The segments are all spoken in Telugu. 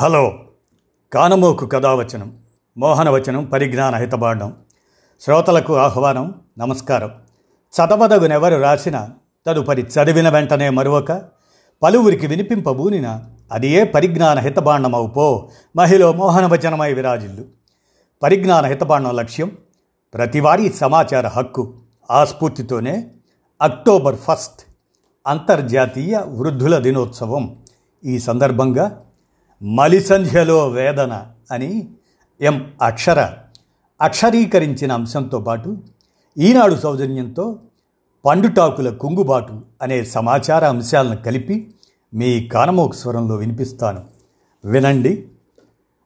హలో. కానమోకు కథావచనం మోహనవచనం పరిజ్ఞాన హితబాండం శ్రోతలకు ఆహ్వానం నమస్కారం. చదవదగునెవరు రాసిన తదుపరి చదివిన వెంటనే మరొక పలువురికి వినిపింపబూనిన అది ఏ పరిజ్ఞాన హితబాండమవు పో మహిళ మోహనవచనమై విరాజిల్లు. పరిజ్ఞాన హితబాండం లక్ష్యం ప్రతివారీ సమాచార హక్కు ఆ స్ఫూర్తితోనే అక్టోబర్ ఫస్ట్ అంతర్జాతీయ వృద్ధుల దినోత్సవం. ఈ సందర్భంగా మలిసంధ్యలో వేదన అని ఎం అక్షర అక్షరీకరించిన అంశంతో పాటు ఈనాడు సౌజన్యంతో పండుటాకుల కుంగుబాటు అనే సమాచార అంశాలను కలిపి మీ కానమోక స్వరంలో వినిపిస్తాను. వినండి.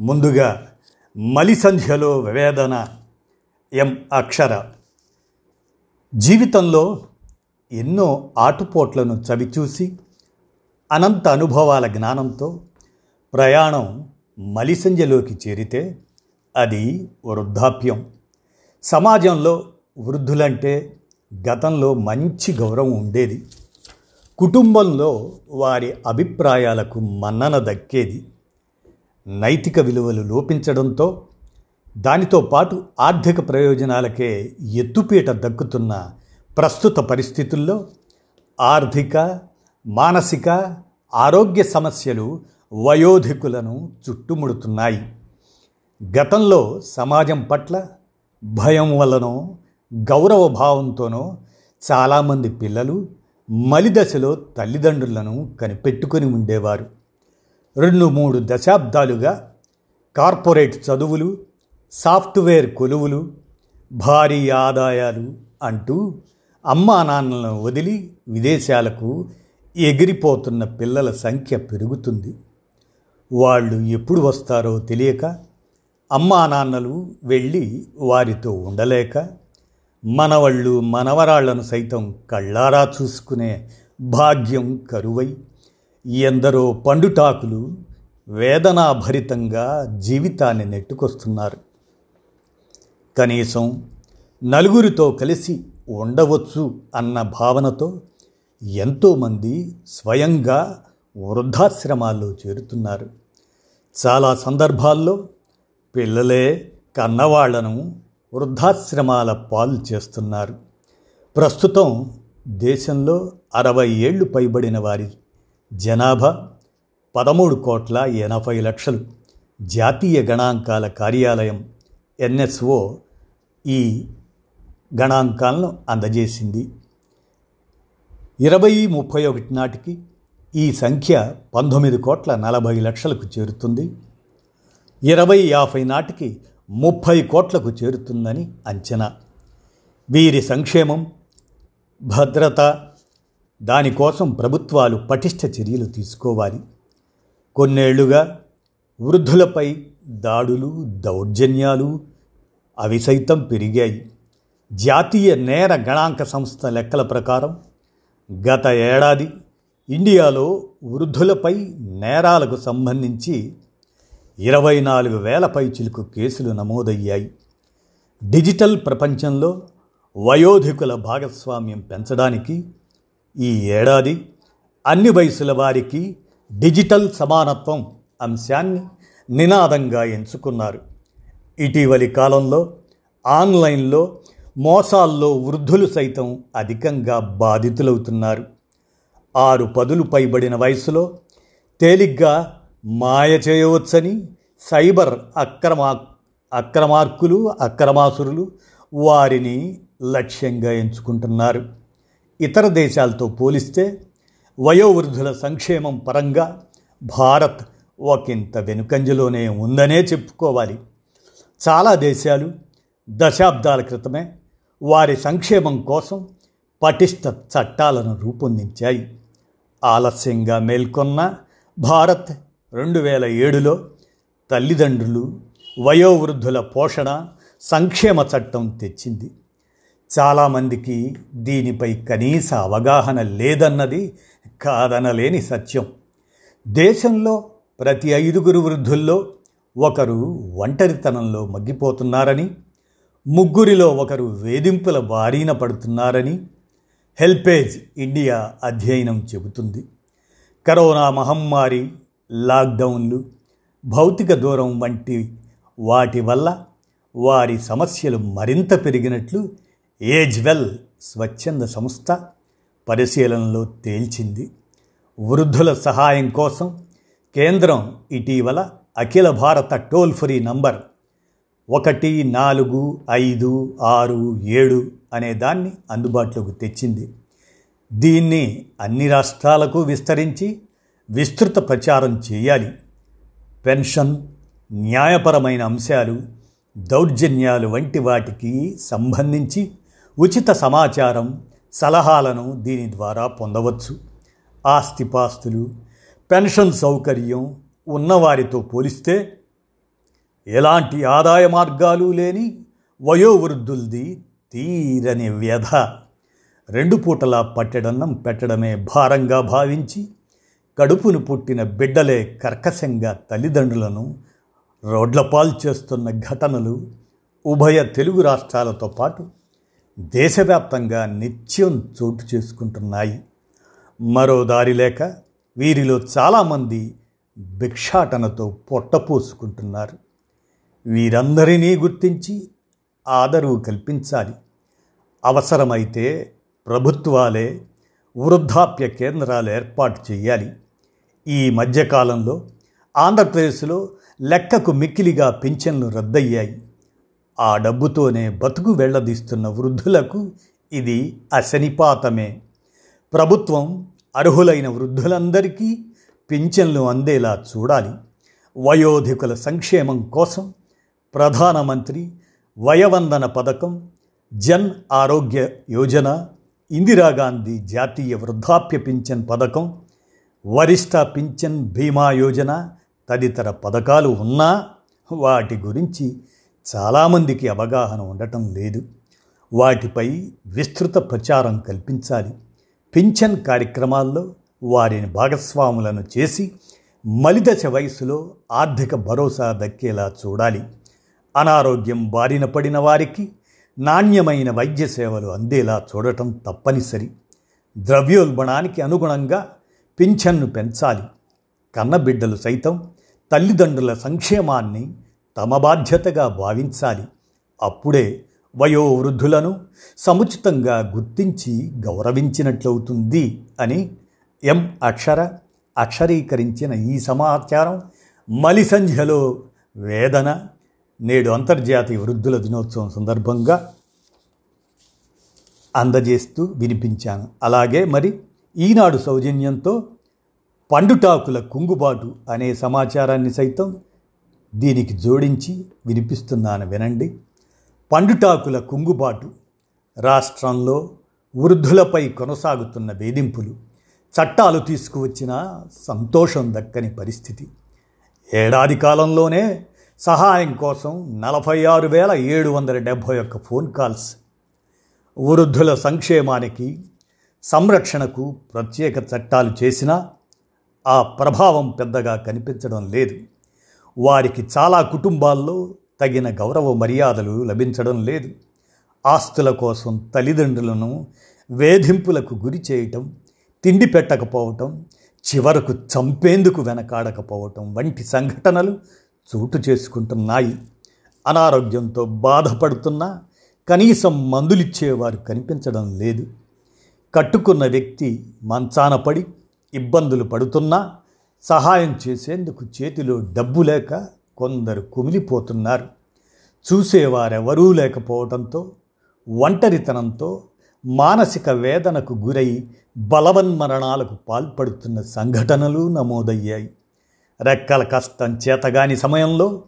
ముందుగా మలిసంధ్యలో వేదన ఎం అక్షర. జీవితంలో ఎన్నో ఆటుపోట్లను చవిచూసి అనంత అనుభవాల జ్ఞానంతో ప్రయాణం మలిసంజలోకి చేరితే అది వృద్ధాప్యం. సమాజంలో వృద్ధులంటే గతంలో మంచి గౌరవం ఉండేది. కుటుంబంలో వారి అభిప్రాయాలకు మన్నన దక్కేది. నైతిక విలువలు లోపించడంతో దానితో పాటు ఆర్థిక ప్రయోజనాలకే ఎత్తుపీట దక్కుతున్న ప్రస్తుత పరిస్థితుల్లో ఆర్థిక మానసిక ఆరోగ్య సమస్యలు వయోధికులను చుట్టుముడుతున్నాయి. గతంలో సమాజం పట్ల భయం వల్లనో గౌరవ భావంతోనో చాలామంది పిల్లలు మలిదశలో తల్లిదండ్రులను కనిపెట్టుకొని ఉండేవారు. రెండు మూడు దశాబ్దాలుగా కార్పొరేట్ చదువులు సాఫ్ట్వేర్ కొలువులు భారీ ఆదాయాలు అంటూ అమ్మా నాన్నలను వదిలి విదేశాలకు ఎగిరిపోతున్న పిల్లల సంఖ్య పెరుగుతుంది. వాళ్ళు ఎప్పుడు వస్తారో తెలియక అమ్మా నాన్నలు వెళ్ళి వారితో ఉండలేక మనవళ్ళు మనవరాళ్ళను సైతం కళ్ళారా చూసుకునే భాగ్యం కరువై ఎందరో పండుటాకులు వేదనాభరితంగా జీవితాన్ని నెట్టుకొస్తున్నారు. కనీసం నలుగురితో కలిసి ఉండవచ్చు అన్న భావనతో ఎంతోమంది స్వయంగా వృద్ధాశ్రమాల్లో చేరుతున్నారు. చాలా సందర్భాల్లో పిల్లలే కన్నవాళ్ళను వృద్ధాశ్రమాల పాలు చేస్తున్నారు. ప్రస్తుతం దేశంలో అరవై ఏళ్ళు పైబడిన వారి జనాభా పదమూడు కోట్ల ఎనభై లక్షలు. జాతీయ గణాంకాల కార్యాలయం ఎన్ఎస్ఓ ఈ గణాంకాలను అందజేసింది. ఇరవై ముప్పై ఒకటి నాటికి ఈ సంఖ్య పంతొమ్మిది కోట్ల నలభై లక్షలకు చేరుతుంది. ఇరవై యాభై నాటికి ముప్పై కోట్లకు చేరుతుందని అంచనా. వీరి సంక్షేమం భద్రత దానికోసం ప్రభుత్వాలు పటిష్ట చర్యలు తీసుకోవాలి. కొన్నేళ్ళుగా వృద్ధులపై దాడులు దౌర్జన్యాలు అవి సైతం పెరిగాయి. జాతీయ నేర గణాంక సంస్థ లెక్కల ప్రకారం గత ఏడాది ఇండియాలో వృద్ధులపై నేరాలకు సంబంధించి ఇరవై నాలుగు వేల చిలుకు కేసులు నమోదయ్యాయి. డిజిటల్ ప్రపంచంలో వయోధికుల భాగస్వామ్యం పెంచడానికి ఈ ఏడాది అన్ని వయసుల వారికి డిజిటల్ సమానత్వం అంశాన్ని నినాదంగా ఎంచుకున్నారు. ఇటీవలి కాలంలో ఆన్లైన్లో మోసాల్లో వృద్ధులు సైతం అధికంగా బాధితులవుతున్నారు. ఆరు పదులు పైబడిన వయసులో తేలిగ్గా మాయ చేయవచ్చని సైబర్ అక్రమా అక్రమార్కులు అక్రమాసురులు వారిని లక్ష్యంగా ఎంచుకుంటున్నారు. ఇతర దేశాలతో పోలిస్తే వయోవృద్ధుల సంక్షేమం పరంగా భారత్ ఒకంత వెనుకంజలోనే ఉందనే చెప్పుకోవాలి. చాలా దేశాలు దశాబ్దాల క్రితమే వారి సంక్షేమం కోసం పటిష్ట చట్టాలను రూపొందించాయి. ఆలస్యంగా మేల్కొన్న భారత్ రెండు వేల ఏడులో తల్లిదండ్రులు వయోవృద్ధుల పోషణ సంక్షేమ చట్టం తెచ్చింది. చాలామందికి దీనిపై కనీస అవగాహన లేదన్నది కాదనలేని సత్యం. దేశంలో ప్రతి ఐదుగురు వృద్ధుల్లో ఒకరు ఒంటరితనంలో మగ్గిపోతున్నారని ముగ్గురిలో ఒకరు వేధింపుల బారిన పడుతున్నారని హెల్పేజ్ ఇండియా అధ్యయనం చెబుతుంది. కరోనా మహమ్మారి లాక్డౌన్లు భౌతిక దూరం వంటి వాటి వల్ల వారి సమస్యలు మరింత పెరిగినట్లు ఏజ్ వెల్ స్వచ్ఛంద సంస్థ పరిశీలనలో తేల్చింది. వృద్ధుల సహాయం కోసం కేంద్రం ఇటీవల అఖిల భారత టోల్ ఫ్రీ నంబర్ ఒకటి నాలుగు ఐదు ఆరు ఏడు అనే దాన్ని అందుబాటులోకి తెచ్చింది. దీన్ని అన్ని రాష్ట్రాలకు విస్తరించి విస్తృత ప్రచారం చేయాలి. పెన్షన్ న్యాయపరమైన అంశాలు దౌర్జన్యాలు వంటి వాటికి సంబంధించి ఉచిత సమాచారం సలహాలను దీని ద్వారా పొందవచ్చు. ఆస్తిపాస్తులు పెన్షన్ సౌకర్యం ఉన్నవారితో పోలిస్తే ఎలాంటి ఆదాయ మార్గాలు లేని వయోవృద్ధులది తీరని వ్యధ. రెండు పూటలా పట్టెడన్నం పెట్టడమే భారంగా భావించి కడుపును పుట్టిన బిడ్డలే కర్కశంగా తల్లిదండ్రులను రోడ్లపాలు చేస్తున్న ఘటనలు ఉభయ తెలుగు రాష్ట్రాలతో పాటు దేశవ్యాప్తంగా నిత్యం చోటు చేసుకుంటున్నాయి. మరో దారి లేక వీరిలో చాలామంది భిక్షాటనతో పొట్టపోసుకుంటున్నారు వీరందరినీ గుర్తించి ఆదరవు కల్పించాలి. అవసరమైతే ప్రభుత్వాలే వృద్ధాప్య కేంద్రాలు ఏర్పాటు చేయాలి. ఈ మధ్యకాలంలో ఆంధ్రప్రదేశ్లో లెక్కకు మిక్కిలిగా పింఛన్లు రద్దయ్యాయి. ఆ డబ్బుతోనే బతుకు వెళ్ళదీస్తున్న వృద్ధులకు ఇది అశనిపాతమే. ప్రభుత్వం అర్హులైన వృద్ధులందరికీ పింఛన్లు అందేలా చూడాలి. వయోధికుల సంక్షేమం కోసం ప్రధానమంత్రి వయవందన పథకం జన్ ఆరోగ్య యోజన ఇందిరాగాంధీ జాతీయ వృద్ధాప్య పింఛన్ పథకం వరిష్ట పింఛన్ బీమా యోజన తదితర పథకాలు ఉన్నా వాటి గురించి చాలామందికి అవగాహన ఉండటం లేదు. వాటిపై విస్తృత ప్రచారం కల్పించాలి. పింఛన్ కార్యక్రమాల్లో వారిని భాగస్వాములను చేసి మలిదశ వయసులో ఆర్థిక భరోసా దక్కేలా చూడాలి. అనారోగ్యం బారిన పడిన వారికి నాణ్యమైన వైద్య సేవలు అందేలా చూడటం తప్పనిసరి. ద్రవ్యోల్బణానికి అనుగుణంగా పింఛన్ను పెంచాలి. కన్నబిడ్డలు సైతం తల్లిదండ్రుల సంక్షేమాన్ని తమ బాధ్యతగా భావించాలి. అప్పుడే వయోవృద్ధులను సముచితంగా గుర్తించి గౌరవించినట్లవుతుంది అని ఎం అక్షర అక్షరీకరించిన ఈ సమాచారం మలిసంధ్యలో వేదన నేడు అంతర్జాతీయ వృద్ధుల దినోత్సవం సందర్భంగా అందజేస్తూ వినిపించాను. అలాగే మరి ఈనాడు సౌజన్యంతో పండుటాకుల కుంగుబాటు అనే సమాచారాన్ని సైతం దీనికి జోడించి వినిపిస్తున్నాను వినండి. పండుటాకుల కుంగుబాటు రాష్ట్రంలో వృద్ధులపై కొనసాగుతున్న వేధింపులు చట్టాలు తీసుకువచ్చిన సంతోషం దక్కని పరిస్థితి. ఏడాది కాలంలోనే సహాయం కోసం నలభై ఆరు వేల ఏడు వందల డెబ్భై ఒక్క ఫోన్ కాల్స్. వృద్ధుల సంక్షేమానికి సంరక్షణకు ప్రత్యేక చట్టాలు చేసినా ఆ ప్రభావం పెద్దగా కనిపించడం లేదు. వారికి చాలా కుటుంబాల్లో తగిన గౌరవ మర్యాదలు లభించడం లేదు. ఆస్తుల కోసం తల్లిదండ్రులను వేధింపులకు గురి చేయటం తిండి పెట్టకపోవటం చివరకు చంపేందుకు వెనకాడకపోవటం వంటి సంఘటనలు చోటు చేసుకుంటున్నాయి. అనారోగ్యంతో బాధపడుతున్నా కనీసం మందులిచ్చేవారు కనిపించడం లేదు. కట్టుకున్న వ్యక్తి మంచాన పడి ఇబ్బందులు పడుతున్నా సహాయం చేసేందుకు చేతిలో డబ్బు లేక కొందరు కుమిలిపోతున్నారు. చూసేవారెవరూ లేకపోవడంతో ఒంటరితనంతో మానసిక వేదనకు గురై బలవన్మరణాలకు పాల్పడుతున్న సంఘటనలు నమోదయ్యాయి. రెక్కల కష్టం చేతగాని సమయంలో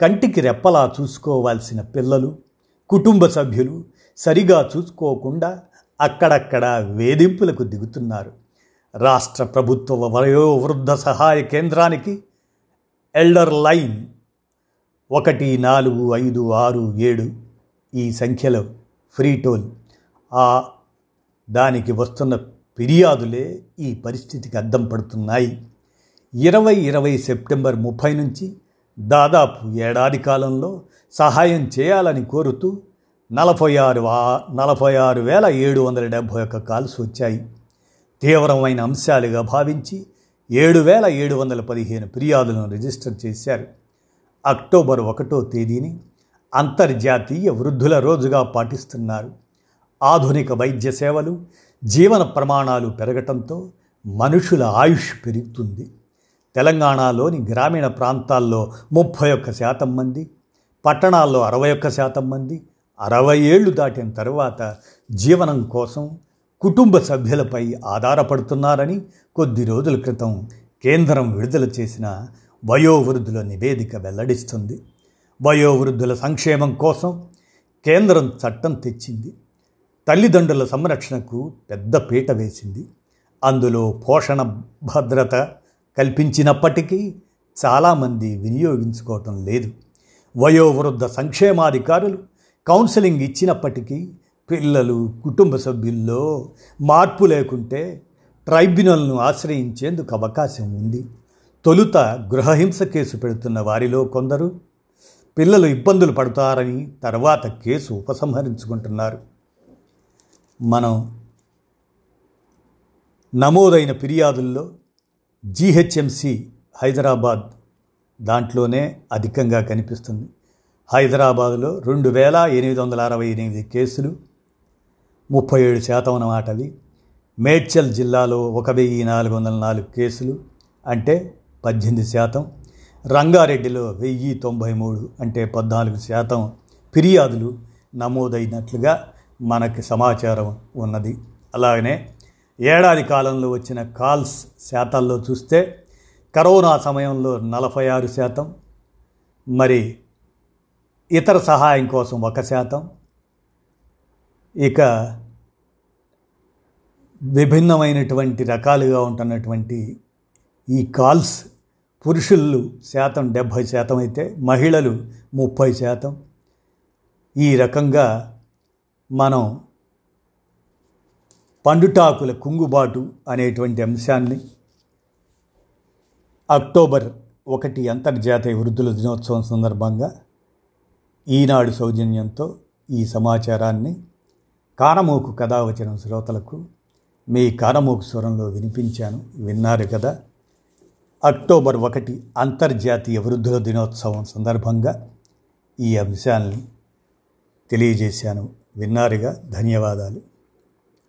కంటికి రెప్పలా చూసుకోవాల్సిన పిల్లలు కుటుంబ సభ్యులు సరిగా చూసుకోకుండా అక్కడక్కడ వేధింపులకు దిగుతున్నారు. రాష్ట్ర ప్రభుత్వ వయోవృద్ధ సహాయ కేంద్రానికి ఎల్డర్ లైన్ ఒకటి నాలుగు ఐదు ఆరు ఏడు ఈ సంఖ్యలో ఫ్రీ టోల్. ఆ దానికి వస్తున్న ఫిర్యాదులే ఈ పరిస్థితికి అద్దం పడుతున్నాయి. ఇరవై ఇరవై సెప్టెంబర్ ముప్పై నుంచి దాదాపు ఏడాది కాలంలో సహాయం చేయాలని కోరుతూ నలభై ఆరు నలభై ఆరు వేల ఏడు వందల డెబ్భై ఒక్క కాల్స్ వచ్చాయి. తీవ్రమైన అంశాలుగా భావించి ఏడు వేల ఏడు వందల పదిహేను ఫిర్యాదులను రిజిస్టర్ చేశారు. అక్టోబర్ ఒకటో తేదీని అంతర్జాతీయ వృద్ధుల రోజుగా పాటిస్తున్నారు. ఆధునిక వైద్య సేవలు జీవన ప్రమాణాలు పెరగటంతో మనుషుల ఆయుష్ పెరుగుతుంది. తెలంగాణలోని గ్రామీణ ప్రాంతాల్లో ముప్పై ఒక్క శాతం మంది పట్టణాల్లో అరవై ఒక్క శాతం మంది అరవై ఏళ్ళు దాటిన తర్వాత జీవనం కోసం కుటుంబ సభ్యులపై ఆధారపడుతున్నారని కొద్ది రోజుల క్రితం కేంద్రం విడుదల చేసిన వయోవృద్ధుల నివేదిక వెల్లడిస్తుంది. వయోవృద్ధుల సంక్షేమం కోసం కేంద్రం చట్టం తెచ్చింది. తల్లిదండ్రుల సంరక్షణకు పెద్ద పీట వేసింది. అందులో పోషణ భద్రత కల్పించినప్పటికీ చాలామంది వినియోగించుకోవటం లేదు. వయోవృద్ధ సంక్షేమాధికారులు కౌన్సిలింగ్ ఇచ్చినప్పటికీ పిల్లలు కుటుంబ సభ్యుల్లో మార్పు లేకుంటే ట్రైబ్యునల్ను ఆశ్రయించేందుకు అవకాశం ఉంది. తొలుత గృహహింస కేసు పెడుతున్న వారిలో కొందరు పిల్లలు ఇబ్బందులు పడతారని తర్వాత కేసు ఉపసంహరించుకుంటున్నారు. మనం నమోదైన ఫిర్యాదుల్లో జీహెచ్ఎంసి హైదరాబాద్ దాంట్లోనే అధికంగా కనిపిస్తుంది. హైదరాబాదులో రెండు వేల ఎనిమిది వందల అరవై ఎనిమిది కేసులు ముప్పై ఏడు శాతం అన్నమాట అవి. మేడ్చల్ జిల్లాలో ఒక వెయ్యి నాలుగు వందల నాలుగు కేసులు అంటే పద్దెనిమిది శాతం. రంగారెడ్డిలో వెయ్యి తొంభై మూడు అంటే పద్నాలుగు శాతం ఫిర్యాదులు నమోదైనట్లుగా మనకి సమాచారం ఉన్నది. అలాగనే ఏడాది కాలంలో వచ్చిన కాల్స్ శాతాల్లో చూస్తే కరోనా సమయంలో నలభై ఆరు శాతం మరి ఇతర సహాయం కోసం ఒక శాతం. ఇక విభిన్నమైనటువంటి రకాలుగా ఉంటున్నటువంటి ఈ కాల్స్ పురుషులు శాతం డెబ్భై శాతం అయితే మహిళలు ముప్పై శాతం. ఈ రకంగా మనం పండుటాకుల కుంగుబాటు అనేటువంటి అంశాన్ని అక్టోబర్ ఒకటి అంతర్జాతీయ వృద్ధుల దినోత్సవం సందర్భంగా ఈనాడు సౌజన్యంతో ఈ సమాచారాన్ని కానమోకు కథ వచ్చిన శ్రోతలకు మీ కానమోకు స్వరంలో వినిపించాను. విన్నారు కదా? అక్టోబర్ ఒకటి అంతర్జాతీయ వృద్ధుల దినోత్సవం సందర్భంగా ఈ అంశాన్ని తెలియజేశాను. విన్నారుగా? ధన్యవాదాలు.